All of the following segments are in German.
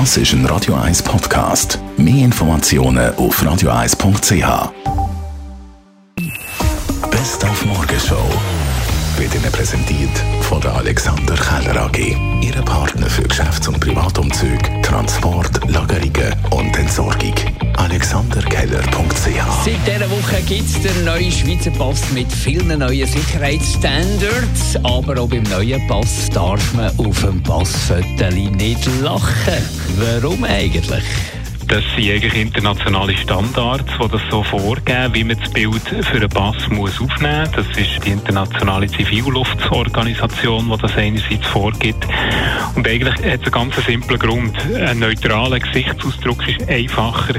Das ist ein Radio 1 Podcast. Mehr Informationen auf radio1.ch. Best auf Morgenshow wird Ihnen präsentiert von der Alexander Keller AG. Ihre Partner für Geschäfts- und Privatumzüge, Transport, dieser Woche gibt es den neuen Schweizer Pass mit vielen neuen Sicherheitsstandards. Aber auch beim neuen Pass darf man auf dem Passfoto nicht lachen. Warum eigentlich? Das sind eigentlich internationale Standards, die das so vorgeben, wie man das Bild für einen Pass muss aufnehmen muss. Das ist die internationale Zivilluftsorganisation, die das einerseits vorgibt. Und eigentlich hat es einen ganz simplen Grund. Ein neutraler Gesichtsausdruck ist einfacher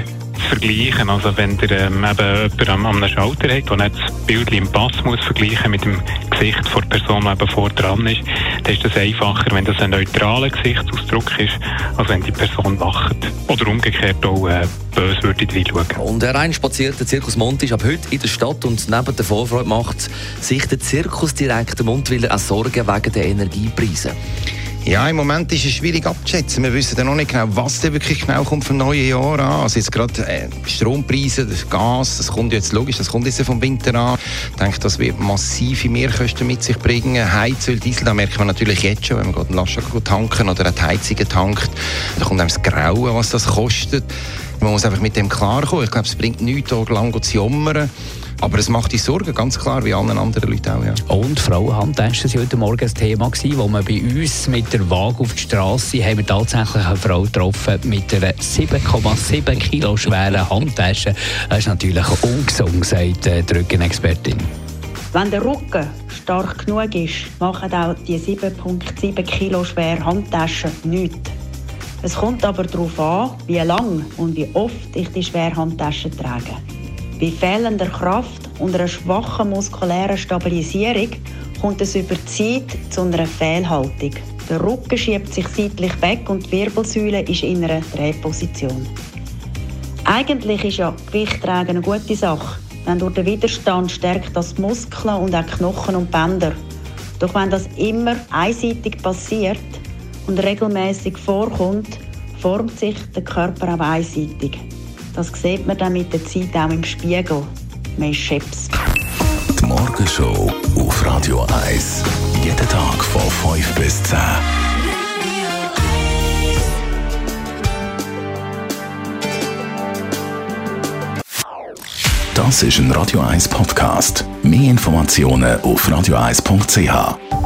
vergleichen. Also wenn der ähm, eben jemand am, am Schalter hat, der das Bild im Pass muss vergleichen mit dem Gesicht der Person, die eben vor dran ist, dann ist das einfacher, wenn das ein neutraler Gesichtsausdruck ist, als wenn die Person lacht. Oder umgekehrt auch äh, böse würde reinschauen. Und der reinspazierte Zirkus Mont ist ab heute in der Stadt und neben der Vorfreude macht sich der Zirkusdirektor Montwiller auch Sorgen wegen der Energiepreise. Ja, im Moment ist es schwierig abzuschätzen. Wir wissen ja noch nicht genau, was denn wirklich genau kommt vom neuen Jahr an. Also jetzt gerade äh, Strompreise, das Gas, das kommt jetzt logisch, das kommt jetzt vom Winter an. Ich denke, das wird massive Mehrkosten mit sich bringen. Heizöl, Diesel, da merkt man natürlich jetzt schon, wenn man gerade einen Lastwagen tanken oder eine Heizung tankt, da kommt einem das Grauen, was das kostet. Man muss einfach mit dem klarkommen. Ich glaube, es bringt nichts, lang zu jammern. Aber es macht die Sorgen, ganz klar, wie allen anderen Leuten auch. Ja. Und Frauenhandtesten waren heute Morgen ein Thema, gewesen, wo wir bei uns mit der Waage auf die Straße haben wir tatsächlich eine Frau getroffen mit einer 7,7 Kilo schweren Handtasche. Das ist natürlich ungesund, sagt die Rückenexpertin. Wenn der Rücken stark genug ist, machen auch die 7,7 Kilo schwere Handtaschen nichts. Es kommt aber darauf an, wie lang und wie oft ich die schwere Handtasche trage. Bei fehlender Kraft und einer schwachen muskulären Stabilisierung kommt es über die Zeit zu einer Fehlhaltung. Der Rücken schiebt sich seitlich weg und die Wirbelsäule ist in einer Drehposition. Eigentlich ist ja Gewichttragen eine gute Sache, denn durch den Widerstand stärkt das Muskeln und auch Knochen und Bänder. Doch wenn das immer einseitig passiert und regelmäßig vorkommt, formt sich der Körper auch einseitig. Das sieht man dann mit der Zeit auch im Spiegel. Man ist Chips. Die Morgenshow auf Radio 1. Jeden Tag von 5 bis 10. Das ist ein Radio 1 Podcast. Mehr Informationen auf radio1.ch.